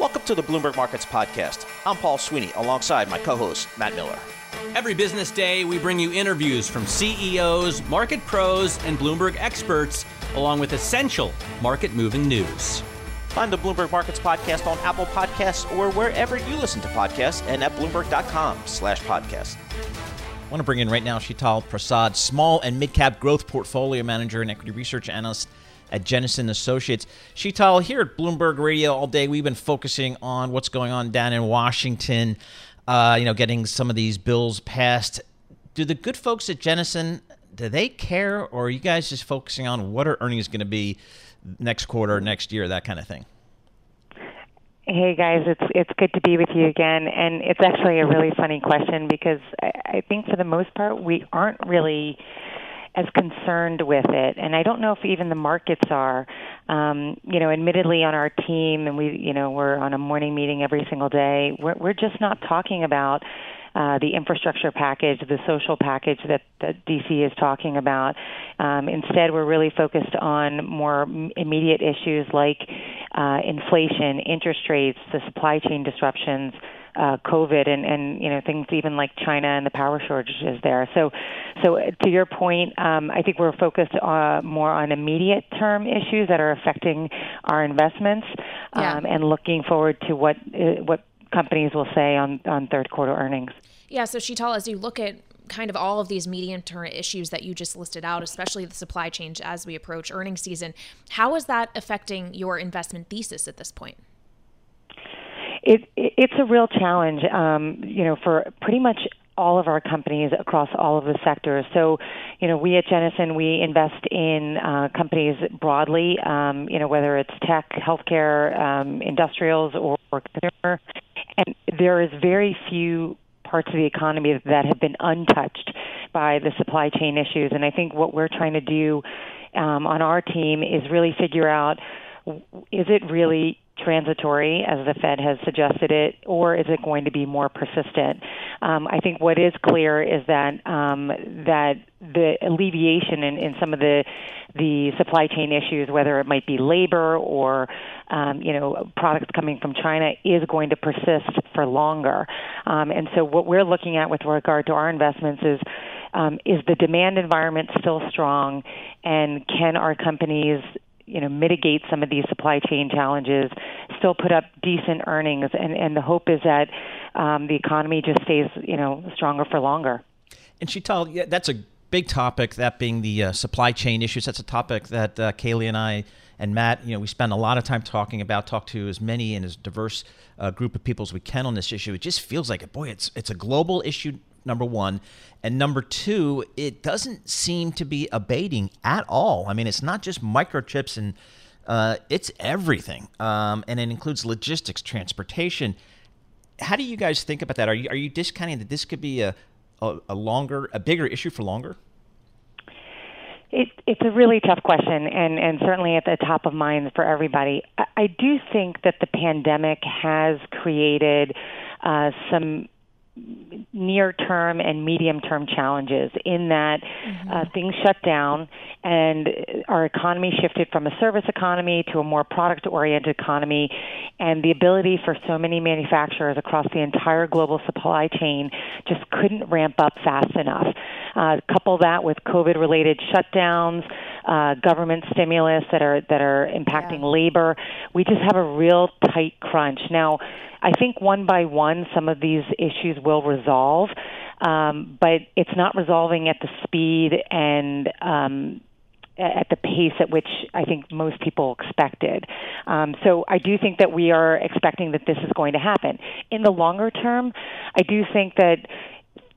Welcome to the Bloomberg Markets Podcast. I'm Paul Sweeney alongside my co host, Matt Miller. Every business day, we bring you interviews from CEOs, market pros, and Bloomberg experts, along with essential market moving news. Find the Bloomberg Markets Podcast on Apple Podcasts or wherever you listen to podcasts and at Bloomberg.com slash podcast. I want to bring in right now Sheetal Prasad, small and mid-cap growth portfolio manager and equity research analyst at Jennison Associates. Sheetal, here at Bloomberg Radio all day, we've been focusing on what's going on down in Washington, uh, you know, getting some of these bills passed. Do the good folks at Jennison, do they care, or are you guys just focusing on what are earnings going to be next quarter, next year, that kind of thing? Hey guys, it's it's good to be with you again, and it's actually a really funny question because I, I think for the most part we aren't really as concerned with it, and I don't know if even the markets are. Um, you know, admittedly, on our team, and we, you know, we're on a morning meeting every single day. We're we're just not talking about uh, the infrastructure package, the social package that, that DC is talking about. Um, instead, we're really focused on more immediate issues like uh, inflation, interest rates, the supply chain disruptions uh, COVID and, and you know things even like China and the power shortages there. So, so to your point, um, I think we're focused uh, more on immediate term issues that are affecting our investments, um, yeah. and looking forward to what uh, what companies will say on on third quarter earnings. Yeah. So Sheetal, as you look at kind of all of these medium term issues that you just listed out, especially the supply chain as we approach earnings season. How is that affecting your investment thesis at this point? It, it's a real challenge, um, you know, for pretty much all of our companies across all of the sectors. So, you know, we at Jennison we invest in uh, companies broadly, um, you know, whether it's tech, healthcare, um, industrials, or, or consumer, and there is very few parts of the economy that have been untouched by the supply chain issues. And I think what we're trying to do um, on our team is really figure out is it really transitory, as the Fed has suggested it, or is it going to be more persistent? Um, I think what is clear is that um, that the alleviation in, in some of the the supply chain issues, whether it might be labor or um, you know products coming from China, is going to persist for longer. Um, and so, what we're looking at with regard to our investments is. Um, is the demand environment still strong, and can our companies you know mitigate some of these supply chain challenges, still put up decent earnings, and and the hope is that um, the economy just stays you know stronger for longer. And Sheetal, yeah, that's a big topic. That being the uh, supply chain issues. That's a topic that uh, Kailey and I and Matt, you know, we spend a lot of time talking about. Talk to as many and as diverse uh, group of people as we can on this issue. It just feels like, a boy, it's it's a global issue number one. And number two, it doesn't seem to be abating at all. I mean, it's not just microchips and uh, it's everything. Um, and it includes logistics, transportation. How do you guys think about that? Are you, are you discounting that this could be a, a, a longer, a bigger issue for longer? It, it's a really tough question, and, and certainly at the top of mind for everybody. I, I do think that the pandemic has created uh, some near term and medium term challenges in that mm-hmm. uh, things shut down and our economy shifted from a service economy to a more product oriented economy and the ability for so many manufacturers across the entire global supply chain just couldn't ramp up fast enough uh, couple that with covid related shutdowns uh, government stimulus that are that are impacting yeah. labor we just have a real tight crunch now I think one by one, some of these issues will resolve, um, but it's not resolving at the speed and um, at the pace at which I think most people expected. Um, so I do think that we are expecting that this is going to happen. In the longer term, I do think that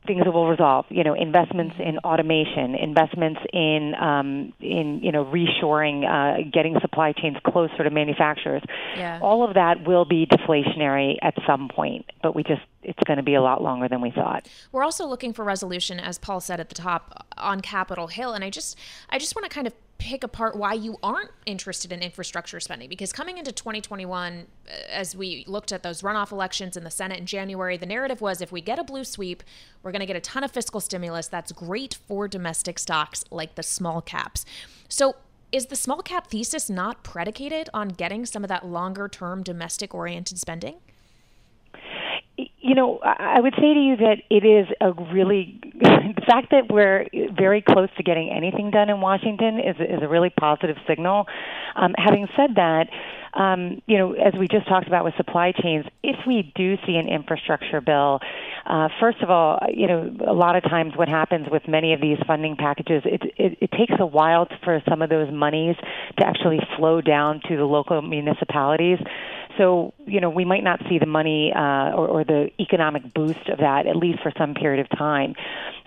things that will resolve. You know, investments in automation, investments in um, in you know reshoring, uh, getting supply chains closer to manufacturers. Yeah. All of that will be deflationary at some point, but we just it's going to be a lot longer than we thought. We're also looking for resolution, as Paul said at the top, on Capitol Hill, and I just I just want to kind of pick apart why you aren't interested in infrastructure spending because coming into 2021 uh, as we looked at those runoff elections in the Senate in January the narrative was if we get a blue sweep we're going to get a ton of fiscal stimulus that's great for domestic stocks like the small caps. So is the small cap thesis not predicated on getting some of that longer term domestic oriented spending you know, I would say to you that it is a really the fact that we're very close to getting anything done in Washington is is a really positive signal. Um, having said that, um, you know, as we just talked about with supply chains, if we do see an infrastructure bill, uh, first of all, you know, a lot of times what happens with many of these funding packages, it, it, it takes a while for some of those monies to actually flow down to the local municipalities. So, you know, we might not see the money uh, or, or the economic boost of that at least for some period of time.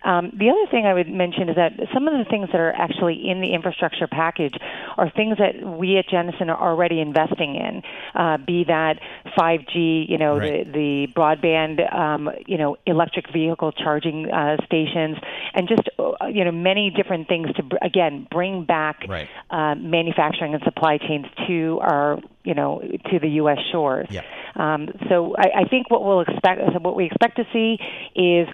Um, the other thing I would mention is that some of the things that are actually in the infrastructure package are things that we at Jennison are already investing in, uh, be that 5G, you know, Right. the, the broadband, um, you know, electric vehicle charging uh, stations, and just, uh, you know, many different things to, br- again, bring back Right. uh, manufacturing and supply chains to our, you know, to the U.S. shores. Yep. Um, so I, I think what we'll expect, what we expect to see is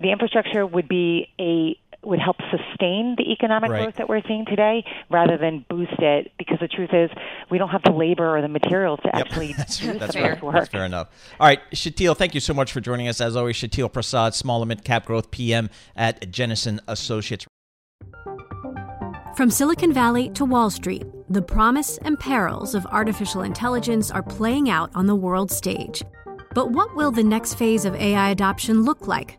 the infrastructure would be a would help sustain the economic Right. growth that we're seeing today rather than boost it because the truth is we don't have the labor or the materials to Yep. actually that's, do that's some fair. of this work. That's fair enough. All right, Sheetal, thank you so much for joining us. As always, Sheetal Prasad, Small and Mid Cap Growth PM at Jennison Associates. From Silicon Valley to Wall Street, the promise and perils of artificial intelligence are playing out on the world stage. But what will the next phase of AI adoption look like?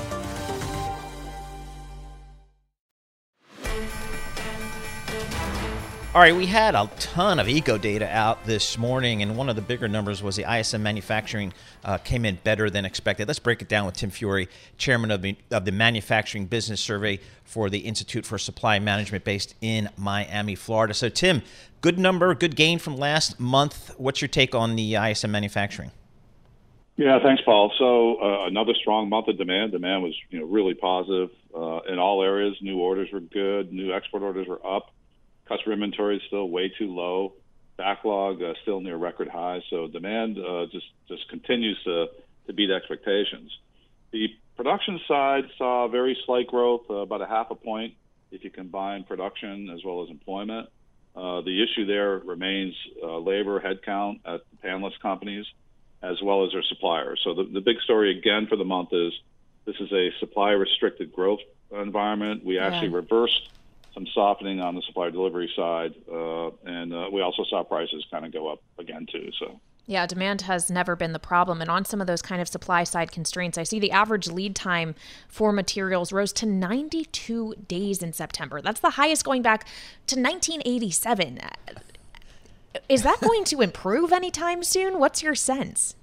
All right, we had a ton of eco data out this morning, and one of the bigger numbers was the ISM manufacturing uh, came in better than expected. Let's break it down with Tim Fiore, chairman of the, of the Manufacturing Business Survey for the Institute for Supply Management based in Miami, Florida. So, Tim, good number, good gain from last month. What's your take on the ISM manufacturing? Yeah, thanks, Paul. So uh, another strong month of demand. Demand was, you know, really positive uh, in all areas. New orders were good. New export orders were up. Customer inventory is still way too low. Backlog uh, still near record highs. So demand uh, just just continues to to beat expectations. The production side saw very slight growth, uh, about a half a point if you combine production as well as employment. Uh, the issue there remains uh, labor headcount at the panelist companies as well as their suppliers. So the, the big story again for the month is this is a supply restricted growth environment. We actually Yeah. reversed some softening on the supply delivery side, uh, and uh, we also saw prices kind of go up again too. So. Yeah, demand has never been the problem. And on some of those kind of supply side constraints, I see the average lead time for materials rose to 92 days in September. That's the highest going back to 1987. Is that going to improve anytime soon? What's your sense?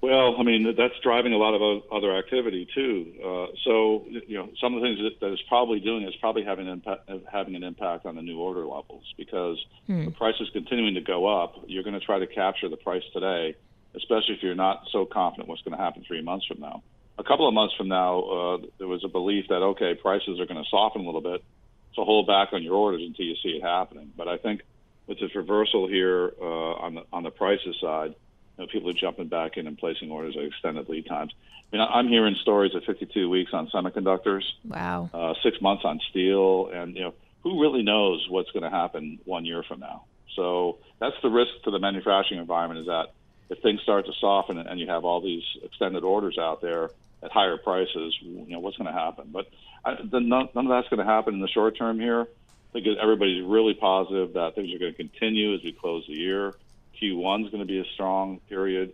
Well, I mean that's driving a lot of other activity too. Uh, so you know, some of the things that, that it's probably doing is probably having an impact, having an impact on the new order levels because the price is continuing to go up. You're going to try to capture the price today, especially if you're not so confident what's going to happen three months from now. A couple of months from now, uh, there was a belief that okay, prices are going to soften a little bit, so hold back on your orders until you see it happening. But I think with this reversal here uh, on the on the prices side know, people are jumping back in and placing orders at extended lead times. I mean, I'm hearing stories of 52 weeks on semiconductors, Wow. uh, six months on steel, and you know, who really knows what's going to happen one year from now? So that's the risk to the manufacturing environment is that if things start to soften and you have all these extended orders out there, at higher prices, you know, what's going to happen? But I, the, none, none of that's going to happen in the short term here. I think everybody's really positive that things are going to continue as we close the year. Q1 is going to be a strong period.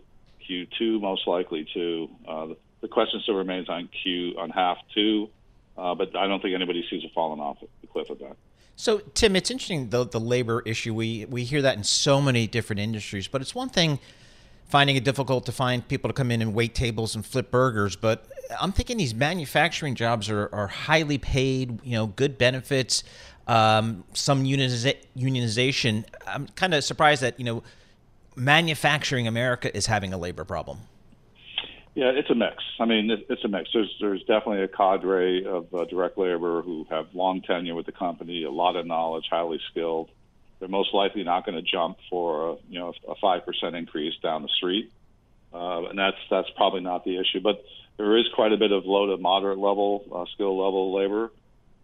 Q2 most likely too. Uh, the, the question still remains on Q on half two, uh, but I don't think anybody sees a falling off the cliff of that. So, Tim, it's interesting the the labor issue. We we hear that in so many different industries, but it's one thing finding it difficult to find people to come in and wait tables and flip burgers. But I'm thinking these manufacturing jobs are, are highly paid, you know, good benefits, um, some unionization. I'm kind of surprised that, you know, manufacturing America is having a labor problem. Yeah, it's a mix. I mean, it's a mix. There's there's definitely a cadre of uh, direct labor who have long tenure with the company, a lot of knowledge, highly skilled. They're most likely not going to jump for a, you know a five percent increase down the street, uh, and that's that's probably not the issue. But there is quite a bit of low to moderate level uh, skill level labor.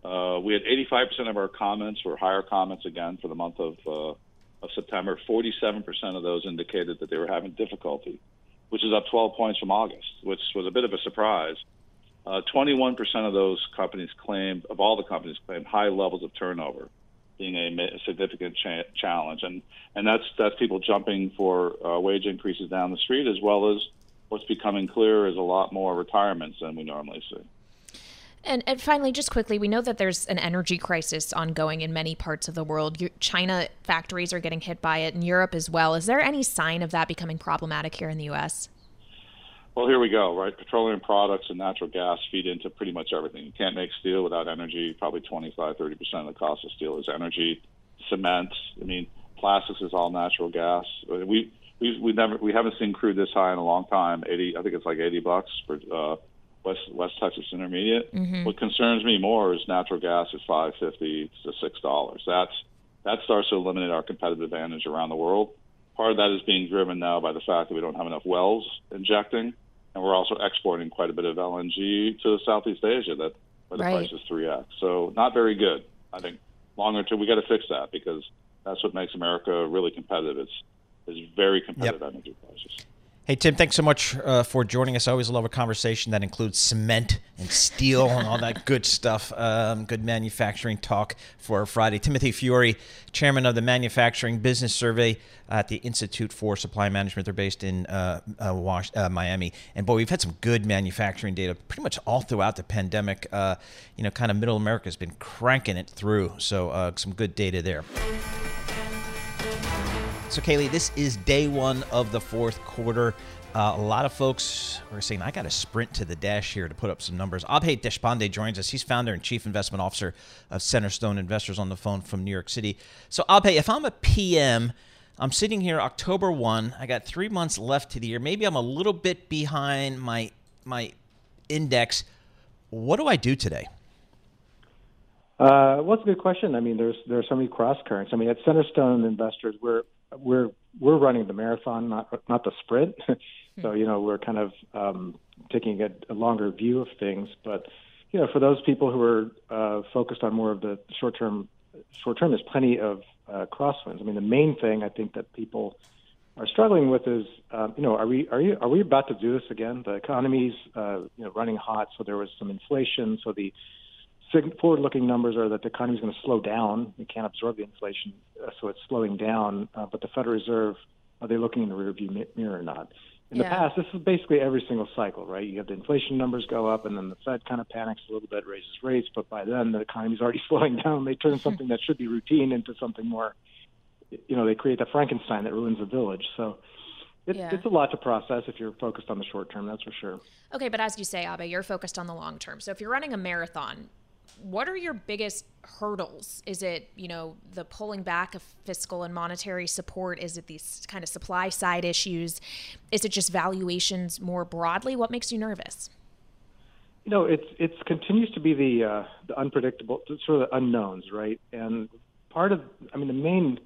Uh, we had 85% of our comments were higher comments again for the month of, uh, of September. 47% of those indicated that they were having difficulty which is up 12 points from August, which was a bit of a surprise. Uh, 21% of those companies claimed, of all the companies, claimed high levels of turnover being a, significant cha- challenge, and and that's that's people jumping for uh, wage increases down the street, as well as what's becoming clear is a lot more retirements than we normally see. And, and finally, just quickly, we know that there's an energy crisis ongoing in many parts of the world. China factories are getting hit by it, in Europe as well. Is there any sign of that becoming problematic here in the U.S.? Well, here we go, right? Petroleum products and natural gas feed into pretty much everything. You can't make steel without energy. Probably 25, 30% of the cost of steel is energy. Cement, I mean, plastics is all natural gas. We, we, we never, we haven't seen crude this high in a long time. 80, I think it's like 80 bucks for, uh, West West Texas Intermediate. Mm-hmm. What concerns me more is natural gas is five fifty to six dollars. That's that starts to eliminate our competitive advantage around the world. Part of that is being driven now by the fact that we don't have enough wells injecting, and we're also exporting quite a bit of LNG to Southeast Asia that where the right. price is three x. So not very good. I think longer term we got to fix that because that's what makes America really competitive. It's is very competitive yep. energy prices. Hey, Tim, thanks so much uh, for joining us. I always love a conversation that includes cement and steel and all that good stuff. Um, good manufacturing talk for Friday. Timothy Fiore, chairman of the Manufacturing Business Survey at the Institute for Supply Management. They're based in uh, uh, uh, Miami. And boy, we've had some good manufacturing data pretty much all throughout the pandemic. Uh, you know, kind of middle America has been cranking it through. So, uh, some good data there. So, Kailey, this is day one of the fourth quarter. Uh, a lot of folks are saying, I got to sprint to the dash here to put up some numbers. Abhay Deshpande joins us. He's founder and chief investment officer of Centerstone Investors on the phone from New York City. So, Abhay, if I'm a PM, I'm sitting here October 1. I got three months left to the year. Maybe I'm a little bit behind my, my index. What do I do today? Uh, well, it's a good question. I mean, there's there are so many cross currents. I mean, at Centerstone Investors, we're we're we're running the marathon, not not the sprint. so you know we're kind of um, taking a, a longer view of things. But you know, for those people who are uh, focused on more of the short term, short term, there's plenty of uh, crosswinds. I mean, the main thing I think that people are struggling with is, um, you know, are we are you are we about to do this again? The economy's uh, you know running hot, so there was some inflation, so the forward-looking numbers are that the economy is going to slow down. We can't absorb the inflation, uh, so it's slowing down. Uh, but the Federal Reserve, are they looking in the rearview mirror or not? In yeah. the past, this is basically every single cycle, right? You have the inflation numbers go up, and then the Fed kind of panics a little bit, raises rates, but by then the economy is already slowing down. They turn something that should be routine into something more, you know, they create the Frankenstein that ruins the village. So it, yeah. it's a lot to process if you're focused on the short term, that's for sure. Okay, but as you say, Abhay, you're focused on the long term. So if you're running a marathon, what are your biggest hurdles? Is it, you know, the pulling back of fiscal and monetary support? Is it these kind of supply side issues? Is it just valuations more broadly? What makes you nervous? You know, it's it continues to be the uh, the unpredictable, sort of the unknowns, right? And part of, I mean, the main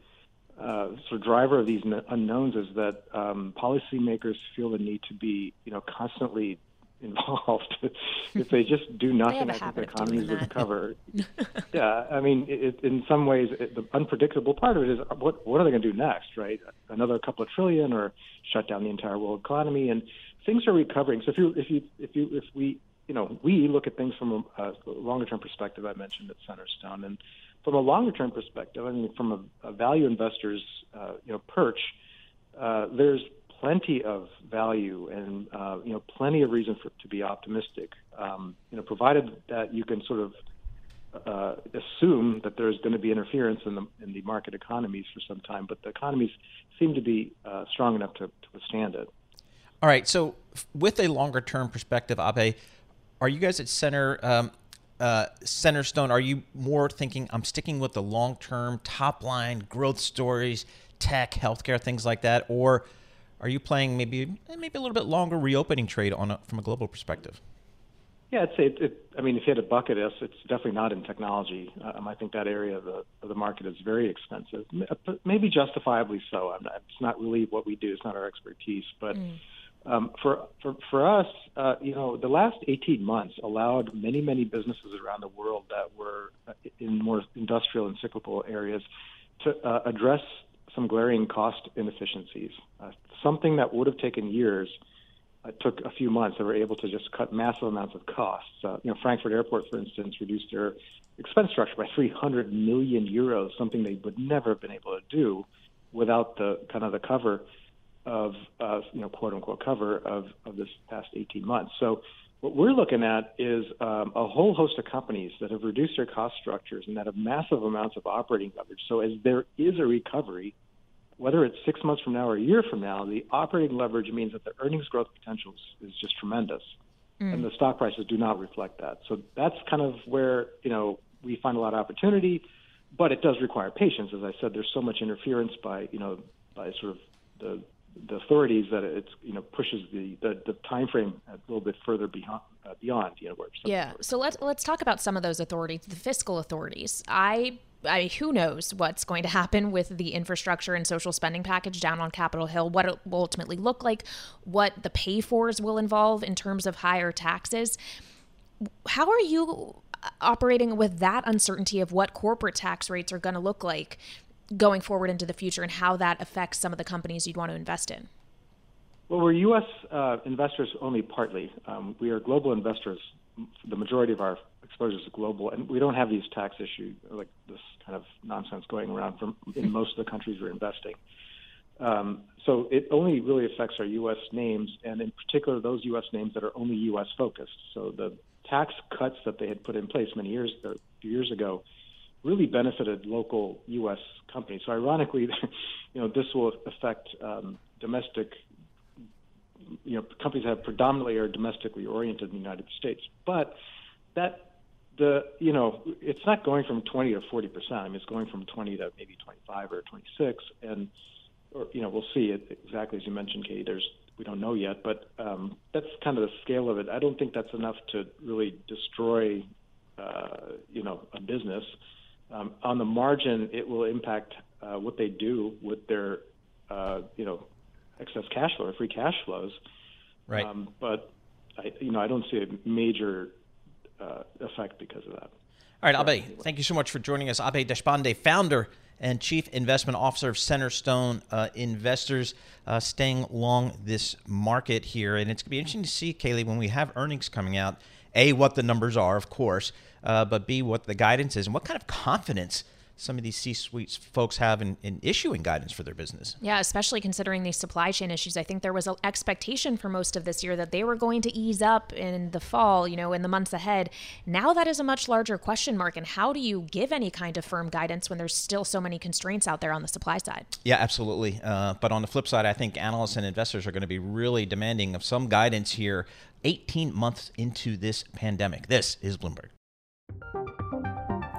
uh, sort of driver of these unknowns is that um, policymakers feel the need to be, you know, constantly involved. if they just do nothing, I think the economies would recover. yeah, I mean, it, in some ways, it, the unpredictable part of it is what what are they going to do next, right? Another couple of trillion, or shut down the entire world economy. And things are recovering. So if you if you if you if we you know we look at things from a, a longer term perspective, I mentioned at Centerstone, and from a longer term perspective, I mean from a, a value investor's uh, you know perch, uh, there's plenty of value and uh, you know plenty of reason for to be optimistic. Um, you know, provided that you can sort of uh, assume that there's going to be interference in the in the market economies for some time, but the economies seem to be uh, strong enough to, to withstand it. All right. So, with a longer term perspective, Abe, are you guys at Center um, uh, Centerstone? Are you more thinking I'm sticking with the long term top line growth stories, tech, healthcare, things like that, or are you playing maybe maybe a little bit longer reopening trade on a, from a global perspective? Yeah, I'd say it, it, I mean, if you had to bucket us, it's definitely not in technology. Um, I think that area of the of the market is very expensive, maybe justifiably so. I'm not, it's not really what we do; it's not our expertise. But mm. um, for for for us, uh, you know, the last 18 months allowed many many businesses around the world that were uh, in more industrial and cyclical areas to uh, address some glaring cost inefficiencies. Uh, something that would have taken years it took a few months. They were able to just cut massive amounts of costs. Uh, you know, Frankfurt Airport, for instance, reduced their expense structure by 300 million euros, something they would never have been able to do without the kind of the cover of, uh, you know, quote unquote cover of, of this past 18 months. So what we're looking at is um, a whole host of companies that have reduced their cost structures and that have massive amounts of operating leverage. So as there is a recovery, whether it's six months from now or a year from now, the operating leverage means that the earnings growth potential is, just tremendous. Mm. And the stock prices do not reflect that. So that's kind of where, you know, we find a lot of opportunity, but it does require patience. As I said, there's so much interference by, you know, by sort of the the authorities that it's you know pushes the the, the time frame a little bit further beyond uh, beyond you know where yeah so let's let's talk about some of those authorities the fiscal authorities i I mean, who knows what's going to happen with the infrastructure and social spending package down on Capitol Hill, what it will ultimately look like, what the pay fors will involve in terms of higher taxes. How are you operating with that uncertainty of what corporate tax rates are going to look like going forward into the future and how that affects some of the companies you'd want to invest in? Well, we're U.S. Uh, investors only partly. Um, we are global investors. The majority of our exposure is global, and we don't have these tax issues like this kind of nonsense going around from in most of the countries we're investing. Um, so it only really affects our U.S. names, and in particular those U.S. names that are only U.S. focused. So the tax cuts that they had put in place many years, few years ago, really benefited local U.S. companies. So ironically, you know, this will affect um, domestic. You know, companies that predominantly are domestically oriented in the United States, but that the you know it's not going from 20 to 40 percent. I mean, it's going from 20 to maybe 25 or 26, and or you know we'll see it exactly as you mentioned, Katie. There's we don't know yet, but um, that's kind of the scale of it. I don't think that's enough to really destroy uh, you know a business. Um, on the margin, it will impact uh, what they do with their uh, you know excess cash flow or free cash flows. Right. Um, but I, you know, I don't see a major uh, effect because of that. All right, Abe, thank you so much for joining us. Abe Deshpande, founder and chief investment officer of Centerstone uh, Investors, uh, staying long this market here. And it's going to be interesting to see, Kailey, when we have earnings coming out, A, what the numbers are, of course, uh, but B, what the guidance is and what kind of confidence some of these C-suite folks have in, in, issuing guidance for their business. Yeah, especially considering these supply chain issues. I think there was an expectation for most of this year that they were going to ease up in the fall, you know, in the months ahead. Now that is a much larger question mark. And how do you give any kind of firm guidance when there's still so many constraints out there on the supply side? Yeah, absolutely. Uh, but on the flip side, I think analysts and investors are going to be really demanding of some guidance here 18 months into this pandemic. This is Bloomberg.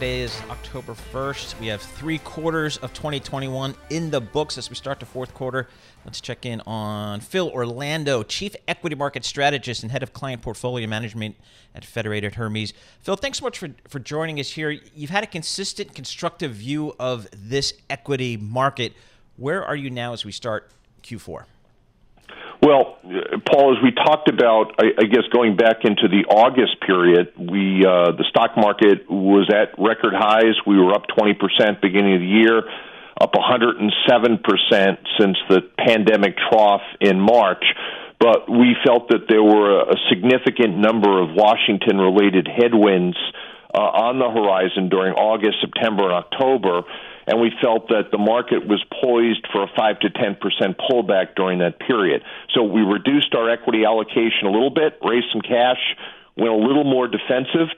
Today is October 1st. We have three quarters of 2021 in the books as we start the fourth quarter. Let's check in on Phil Orlando, Chief Equity Market Strategist and Head of Client Portfolio Management at Federated Hermes. Phil, thanks so much for, for joining us here. You've had a consistent, constructive view of this equity market. Where are you now as we start Q4? Well, Paul, as we talked about, I, I guess going back into the August period, we uh, the stock market was at record highs. We were up 20% beginning of the year, up 107% since the pandemic trough in March. But we felt that there were a significant number of Washington related headwinds uh, on the horizon during August, September, and October and we felt that the market was poised for a 5 to 10% pullback during that period. So we reduced our equity allocation a little bit, raised some cash, went a little more defensive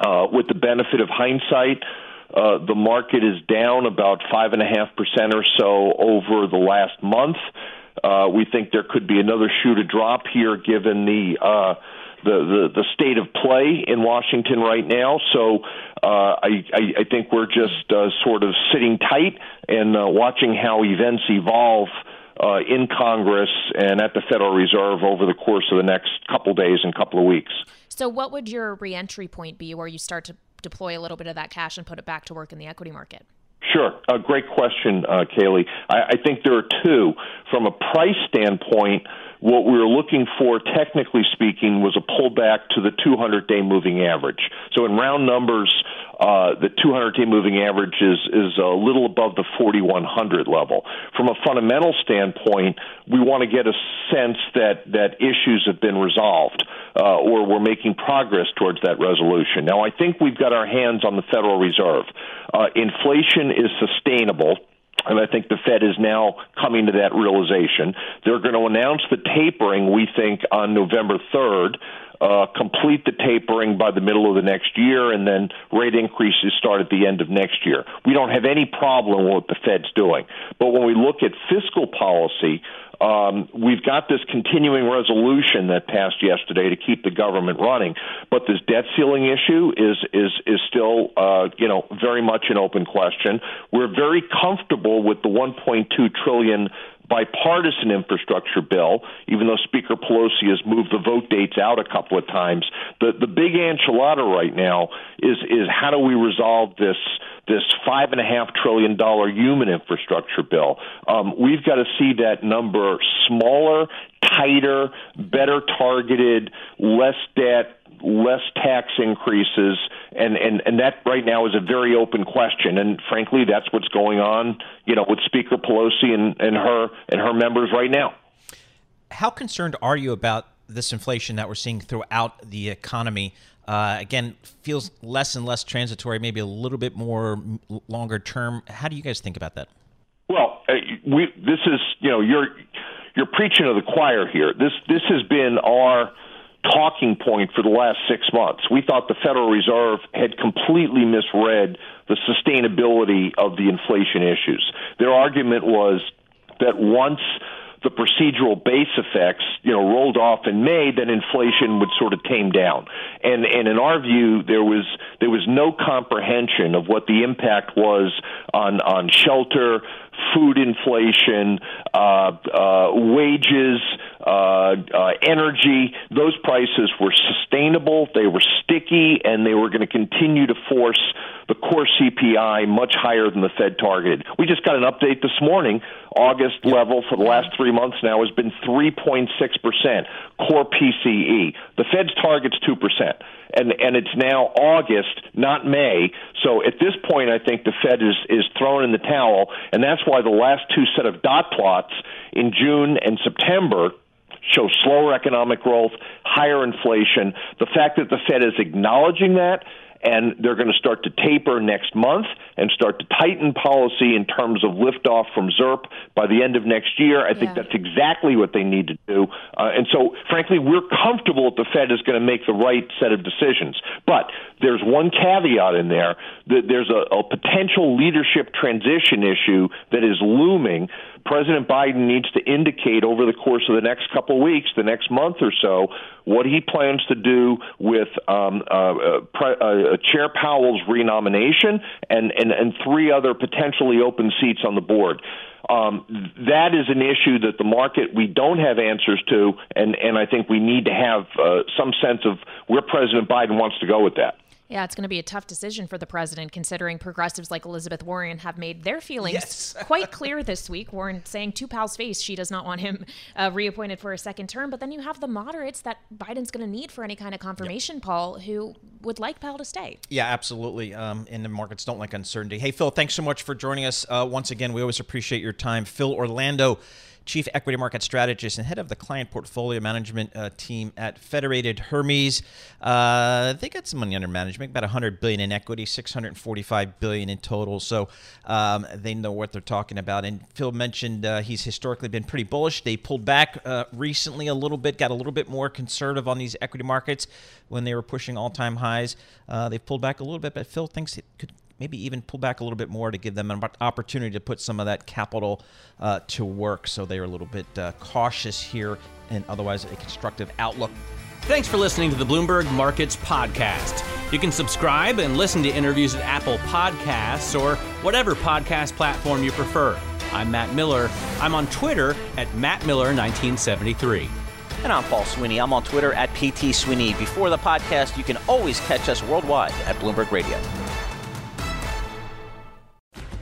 uh, with the benefit of hindsight. Uh, the market is down about 5.5% or so over the last month. Uh, we think there could be another shoe to drop here given the uh, the, the, the state of play in Washington right now. So uh, I, I, I think we're just uh, sort of sitting tight and uh, watching how events evolve. Uh, in Congress and at the Federal Reserve over the course of the next couple days and couple of weeks. So, what would your reentry point be where you start to deploy a little bit of that cash and put it back to work in the equity market? Sure. A great question, uh, Kailey. I, I think there are two. From a price standpoint, what we were looking for, technically speaking, was a pullback to the 200 day moving average. So, in round numbers, uh, the 200 day moving average is, is a little above the 4100 level. From a fundamental standpoint, we want to get a sense that, that issues have been resolved uh, or we're making progress towards that resolution. Now, I think we've got our hands on the Federal Reserve. Uh, inflation is sustainable and I think the Fed is now coming to that realization. They're going to announce the tapering, we think, on November 3rd, uh, complete the tapering by the middle of the next year, and then rate increases start at the end of next year. We don't have any problem with what the Fed's doing. But when we look at fiscal policy, um, we've got this continuing resolution that passed yesterday to keep the government running, but this debt ceiling issue is is is still uh, you know very much an open question. We're very comfortable with the 1.2 trillion bipartisan infrastructure bill, even though Speaker Pelosi has moved the vote dates out a couple of times. The the big enchilada right now is is how do we resolve this this five and a half trillion dollar human infrastructure bill? Um, we've got to see that number smaller, tighter, better targeted, less debt less tax increases, and, and, and that right now is a very open question. And frankly, that's what's going on, you know, with Speaker Pelosi and, and her and her members right now. How concerned are you about this inflation that we're seeing throughout the economy? Uh, again, feels less and less transitory, maybe a little bit more longer term. How do you guys think about that? Well, uh, we this is you know you're you're preaching to the choir here. This this has been our talking point for the last six months. We thought the Federal Reserve had completely misread the sustainability of the inflation issues. Their argument was that once the procedural base effects, you know, rolled off in May, then inflation would sort of tame down. And and in our view, there was there was no comprehension of what the impact was on on shelter, food inflation, uh, uh, wages, uh, uh, energy. Those prices were sustainable, they were sticky, and they were going to continue to force the core CPI much higher than the Fed targeted. We just got an update this morning. August level for the last three months now has been 3.6% core PCE. The Fed's target's 2% and and it's now August, not May. So at this point, I think the Fed is is thrown in the towel, and that's why the last two set of dot plots in June and September show slower economic growth, higher inflation. The fact that the Fed is acknowledging that and they're going to start to taper next month and start to tighten policy in terms of liftoff from ZIRP by the end of next year. I think yeah. that's exactly what they need to do. Uh, and so, frankly, we're comfortable that the Fed is going to make the right set of decisions. But there's one caveat in there that there's a, a potential leadership transition issue that is looming. President Biden needs to indicate over the course of the next couple weeks, the next month or so, what he plans to do with um, uh, uh, Pre- uh, Chair Powell's renomination and, and, and three other potentially open seats on the board. Um, that is an issue that the market we don't have answers to, and, and I think we need to have uh, some sense of where President Biden wants to go with that. Yeah, it's going to be a tough decision for the president, considering progressives like Elizabeth Warren have made their feelings yes. quite clear this week. Warren saying to Powell's face she does not want him uh, reappointed for a second term. But then you have the moderates that Biden's going to need for any kind of confirmation, yep. Paul, who would like Powell to stay. Yeah, absolutely. Um, and the markets don't like uncertainty. Hey, Phil, thanks so much for joining us uh, once again. We always appreciate your time. Phil Orlando Chief Equity Market Strategist and head of the Client Portfolio Management uh, team at Federated Hermes. Uh, they got some money under management, about 100 billion in equity, 645 billion in total. So um, they know what they're talking about. And Phil mentioned uh, he's historically been pretty bullish. They pulled back uh, recently a little bit, got a little bit more conservative on these equity markets when they were pushing all-time highs. Uh, they've pulled back a little bit, but Phil thinks it could maybe even pull back a little bit more to give them an opportunity to put some of that capital uh, to work. So they are a little bit uh, cautious here and otherwise a constructive outlook. Thanks for listening to the Bloomberg Markets Podcast. You can subscribe and listen to interviews at Apple Podcasts or whatever podcast platform you prefer. I'm Matt Miller. I'm on Twitter at MattMiller1973. And I'm Paul Sweeney. I'm on Twitter at PT Sweeney. Before the podcast, you can always catch us worldwide at Bloomberg Radio.